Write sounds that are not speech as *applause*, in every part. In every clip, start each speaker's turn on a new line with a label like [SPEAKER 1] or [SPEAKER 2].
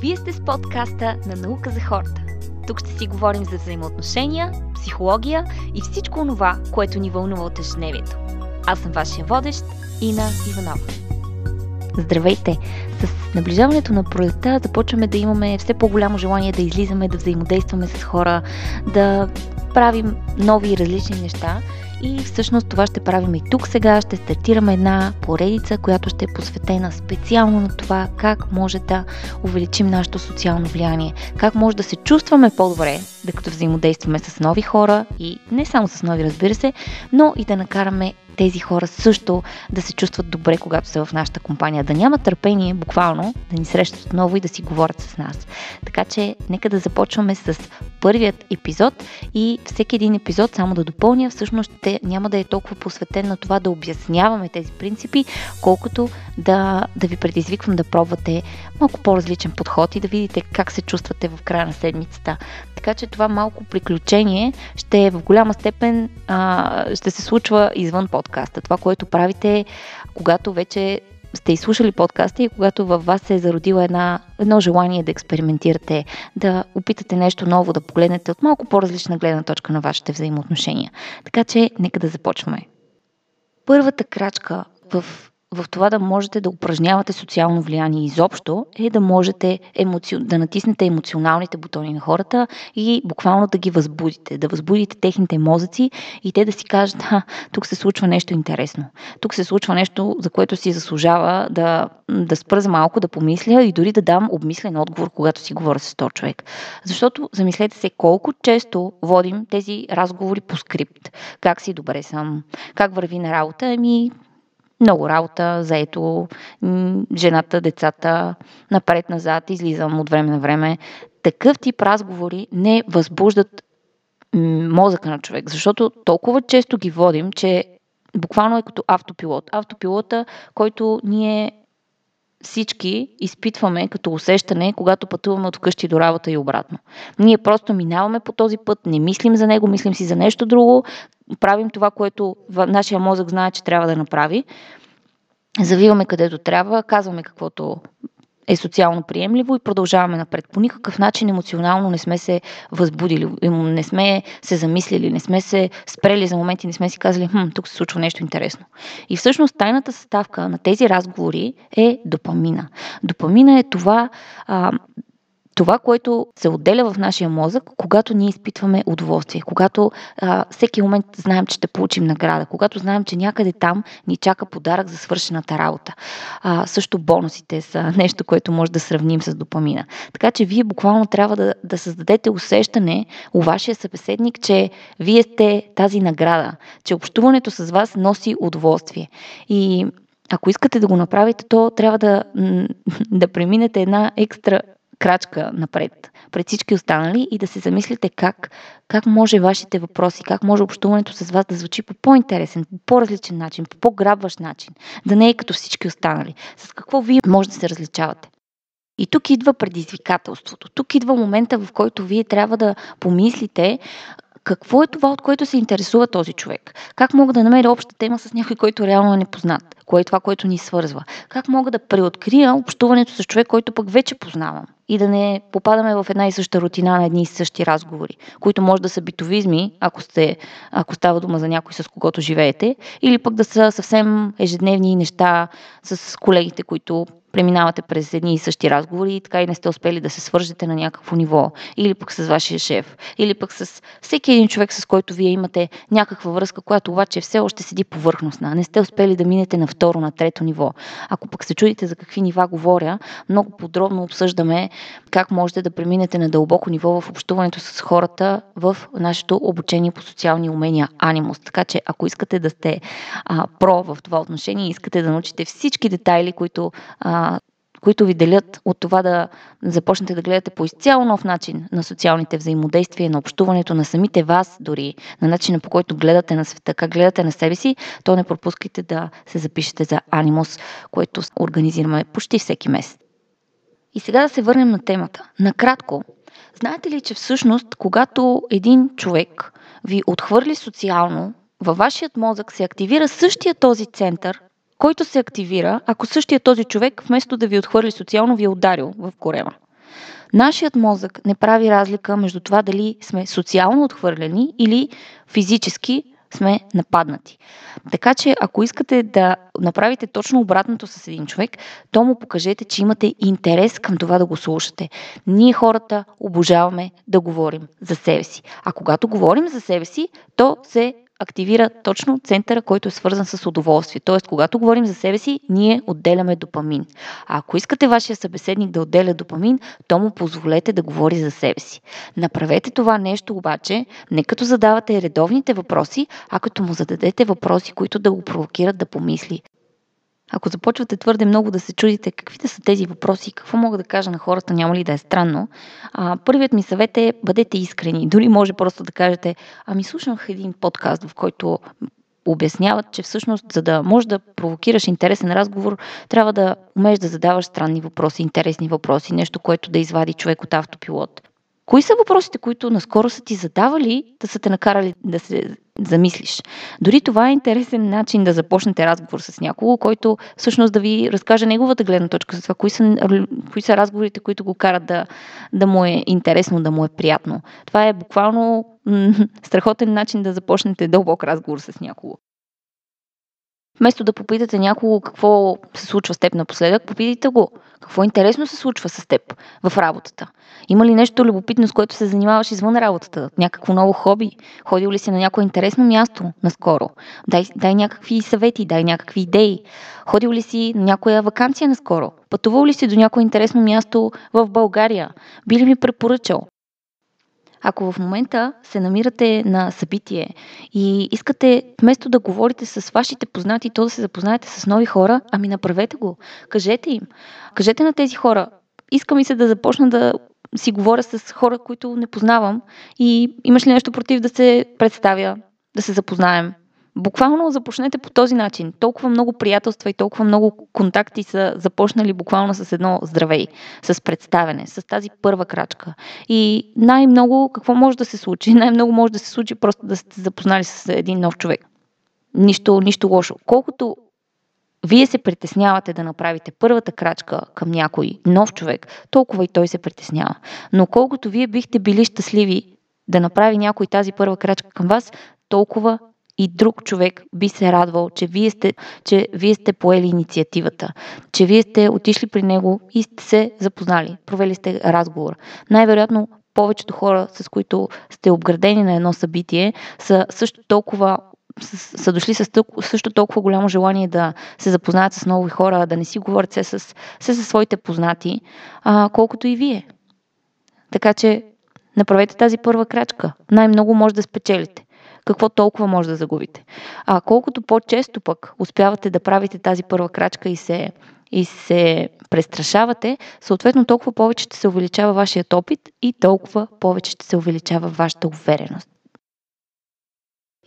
[SPEAKER 1] Вие сте с подкаста на Наука за хората. Тук ще си говорим за взаимоотношения, психология и всичко това, което ни вълнува от ежедневието. Аз съм вашия водещ, Ина Иванова. Здравейте! С наближаването на пролетта започваме да имаме все по-голямо желание да излизаме, да взаимодействаме с хора, да правим нови и различни неща – и всъщност това ще правим и тук сега. Ще стартираме една поредица, която ще е посветена специално на това как може да увеличим нашето социално влияние. Как може да се чувстваме по-добре, докато взаимодействаме с нови хора и не само с нови, разбира се, но и да накараме тези хора също да се чувстват добре, когато са в нашата компания, да нямат търпение, буквално, да ни срещат отново и да си говорят с нас. Така че, нека да започваме с първият епизод и всеки един епизод, само да допълня, всъщност ще, няма да е толкова посветен на това да обясняваме тези принципи, колкото да, да ви предизвиквам да пробвате малко по-различен подход и да видите как се чувствате в края на седмицата. Така че това малко приключение ще е в голяма степен а, ще се случва извън подкаста. Това, което правите, когато вече сте изслушали подкаста и когато във вас се е зародила една, едно желание да експериментирате, да опитате нещо ново, да погледнете от малко по-различна гледна точка на вашите взаимоотношения. Така че, нека да започваме. Първата крачка в в това да можете да упражнявате социално влияние изобщо, е да можете емоци... да натиснете емоционалните бутони на хората и буквално да ги възбудите, да възбудите техните мозъци и те да си кажат, а, тук се случва нещо интересно. Тук се случва нещо, за което си заслужава да, да спра за малко, да помисля и дори да дам обмислен отговор, когато си говоря с този човек. Защото замислете се колко често водим тези разговори по скрипт. Как си, добре съм, как върви на работа, ами много работа, заето жената, децата, напред-назад, излизам от време на време. Такъв тип разговори не възбуждат мозъка на човек, защото толкова често ги водим, че буквално е като автопилот. Автопилота, който ние всички изпитваме като усещане, когато пътуваме от вкъщи до работа и обратно. Ние просто минаваме по този път, не мислим за него, мислим си за нещо друго, правим това, което нашия мозък знае, че трябва да направи, завиваме където трябва, казваме каквото е социално приемливо и продължаваме напред. По никакъв начин емоционално не сме се възбудили, не сме се замислили, не сме се спрели за моменти, не сме си казали, хм, тук се случва нещо интересно. И всъщност тайната съставка на тези разговори е допамина. Допамина е това а, това, което се отделя в нашия мозък, когато ние изпитваме удоволствие, когато а, всеки момент знаем, че ще получим награда, когато знаем, че някъде там ни чака подарък за свършената работа. А, също бонусите са *laughs* нещо, което може да сравним с допамина. Така че вие буквално трябва да, да създадете усещане у вашия събеседник, че вие сте тази награда, че общуването с вас носи удоволствие. И ако искате да го направите, то трябва да, *laughs* да преминете една екстра крачка напред пред всички останали и да се замислите как, как може вашите въпроси, как може общуването с вас да звучи по по-интересен, по по-различен начин, по по-грабващ начин, да не е като всички останали. С какво вие може да се различавате. И тук идва предизвикателството. Тук идва момента, в който вие трябва да помислите какво е това, от което се интересува този човек? Как мога да намеря обща тема с някой, който реално е непознат? Кое е това, което ни свързва? Как мога да преоткрия общуването с човек, който пък вече познавам? И да не попадаме в една и съща рутина на едни и същи разговори, които може да са битовизми, ако, сте, ако става дума за някой, с когото живеете, или пък да са съвсем ежедневни неща с колегите, които преминавате през едни и същи разговори и така и не сте успели да се свържете на някакво ниво, или пък с вашия шеф, или пък с всеки един човек, с който вие имате някаква връзка, която обаче все още седи повърхностна. Не сте успели да минете на второ, на трето ниво. Ако пък се чудите за какви нива говоря, много подробно обсъждаме как можете да преминете на дълбоко ниво в общуването с хората в нашето обучение по социални умения Анимус. Така че ако искате да сте а, про в това отношение, искате да научите всички детайли, които а, които ви делят от това да започнете да гледате по изцяло нов начин на социалните взаимодействия, на общуването на самите вас, дори на начина по който гледате на света, как гледате на себе си, то не пропускайте да се запишете за Анимус, което организираме почти всеки месец. И сега да се върнем на темата. Накратко, знаете ли, че всъщност, когато един човек ви отхвърли социално, във вашият мозък се активира същия този център, който се активира, ако същия този човек, вместо да ви отхвърли социално, ви е ударил в корема. Нашият мозък не прави разлика между това дали сме социално отхвърлени или физически сме нападнати. Така че, ако искате да направите точно обратното с един човек, то му покажете, че имате интерес към това да го слушате. Ние хората обожаваме да говорим за себе си. А когато говорим за себе си, то се активира точно центъра, който е свързан с удоволствие. Тоест, когато говорим за себе си, ние отделяме допамин. А ако искате вашия събеседник да отделя допамин, то му позволете да говори за себе си. Направете това нещо обаче не като задавате редовните въпроси, а като му зададете въпроси, които да го провокират да помисли. Ако започвате твърде много да се чудите какви да са тези въпроси, какво мога да кажа на хората, няма ли да е странно, а, първият ми съвет е бъдете искрени. Дори може просто да кажете, ами слушах един подкаст, в който обясняват, че всъщност, за да можеш да провокираш интересен разговор, трябва да умееш да задаваш странни въпроси, интересни въпроси, нещо, което да извади човек от автопилот. Кои са въпросите, които наскоро са ти задавали, да са те накарали да се замислиш? Дори това е интересен начин да започнете разговор с някого, който всъщност да ви разкаже неговата гледна точка за това, кои са, кои са разговорите, които го карат да, да му е интересно, да му е приятно. Това е буквално м- страхотен начин да започнете дълбок разговор с някого. Вместо да попитате някого какво се случва с теб напоследък, попитайте го какво интересно се случва с теб в работата. Има ли нещо любопитно, с което се занимаваш извън работата? Някакво ново хоби? Ходил ли си на някое интересно място наскоро? Дай, дай някакви съвети, дай някакви идеи. Ходил ли си на някоя вакансия наскоро? Пътувал ли си до някое интересно място в България? Би ли ми препоръчал? Ако в момента се намирате на събитие и искате вместо да говорите с вашите познати, то да се запознаете с нови хора, ами направете го. Кажете им. Кажете на тези хора. Иска ми се да започна да си говоря с хора, които не познавам и имаш ли нещо против да се представя, да се запознаем. Буквално започнете по този начин. Толкова много приятелства и толкова много контакти са започнали буквално с едно здравей, с представене, с тази първа крачка. И най-много какво може да се случи? *laughs* Най-много може да се случи просто да сте запознали с един нов човек. Нищо, нищо лошо. Колкото вие се притеснявате да направите първата крачка към някой нов човек, толкова и той се притеснява. Но колкото вие бихте били щастливи да направи някой тази първа крачка към вас, толкова и друг човек би се радвал, че вие сте, че вие сте поели инициативата, че вие сте отишли при него и сте се запознали, провели сте разговор. Най-вероятно повечето хора, с които сте обградени на едно събитие, са също толкова са дошли с също толкова голямо желание да се запознаят с нови хора, да не си говорят се с, се със своите познати, а, колкото и вие. Така че направете тази първа крачка. Най-много може да спечелите какво толкова може да загубите. А колкото по-често пък успявате да правите тази първа крачка и се, и се престрашавате, съответно толкова повече ще се увеличава вашият опит и толкова повече ще се увеличава вашата увереност.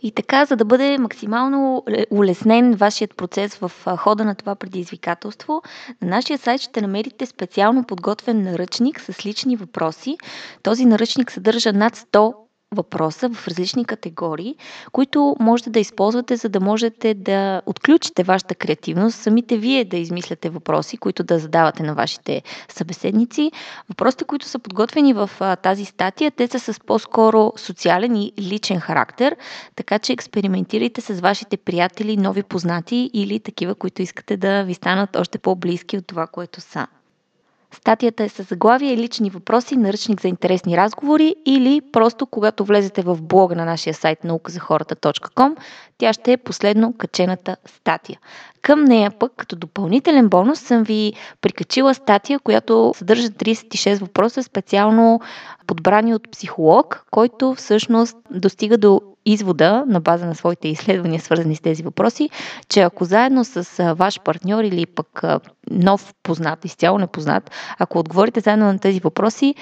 [SPEAKER 1] И така, за да бъде максимално улеснен вашият процес в хода на това предизвикателство, на нашия сайт ще намерите специално подготвен наръчник с лични въпроси. Този наръчник съдържа над 100 въпроса в различни категории, които можете да използвате, за да можете да отключите вашата креативност, самите вие да измисляте въпроси, които да задавате на вашите събеседници. Въпросите, които са подготвени в тази статия, те са с по-скоро социален и личен характер, така че експериментирайте с вашите приятели, нови познати или такива, които искате да ви станат още по-близки от това, което са. Статията е с заглавие лични въпроси, наръчник за интересни разговори или просто когато влезете в блога на нашия сайт науказахората.com, тя ще е последно качената статия. Към нея пък, като допълнителен бонус, съм ви прикачила статия, която съдържа 36 въпроса, специално подбрани от психолог, който всъщност достига до извода на база на своите изследвания, свързани с тези въпроси, че ако заедно с ваш партньор или пък нов познат, изцяло непознат, ако отговорите заедно на тези въпроси,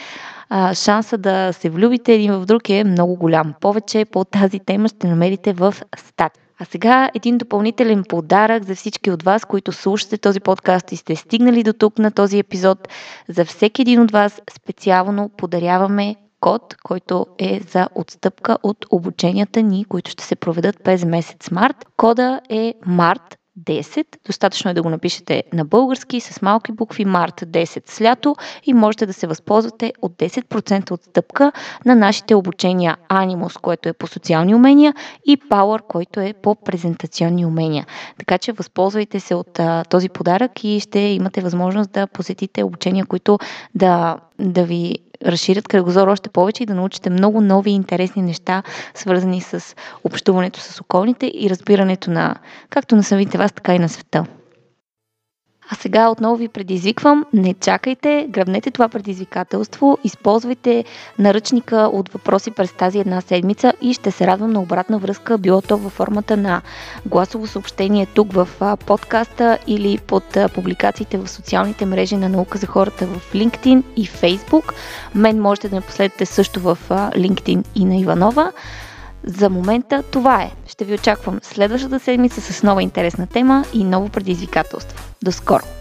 [SPEAKER 1] шанса да се влюбите един в друг е много голям. Повече по тази тема ще намерите в статия. А сега един допълнителен подарък за всички от вас, които слушате този подкаст и сте стигнали до тук на този епизод. За всеки един от вас специално подаряваме код, който е за отстъпка от обученията ни, които ще се проведат през месец март. Кода е MART 10. Достатъчно е да го напишете на български с малки букви март 10 с лято и можете да се възползвате от 10% отстъпка на нашите обучения Animus, което е по социални умения и Power, който е по презентационни умения. Така че възползвайте се от а, този подарък и ще имате възможност да посетите обучения, които да, да ви разширят кръгозор още повече и да научите много нови и интересни неща, свързани с общуването с околните и разбирането на както на самите вас, така и на света. А сега отново ви предизвиквам, не чакайте, гръбнете това предизвикателство, използвайте наръчника от въпроси през тази една седмица и ще се радвам на обратна връзка, било то във формата на гласово съобщение тук в подкаста или под публикациите в социалните мрежи на наука за хората в LinkedIn и Facebook. Мен можете да ме последвате също в LinkedIn и на Иванова. За момента това е. Ще ви очаквам следващата седмица с нова интересна тема и ново предизвикателство. До скоро!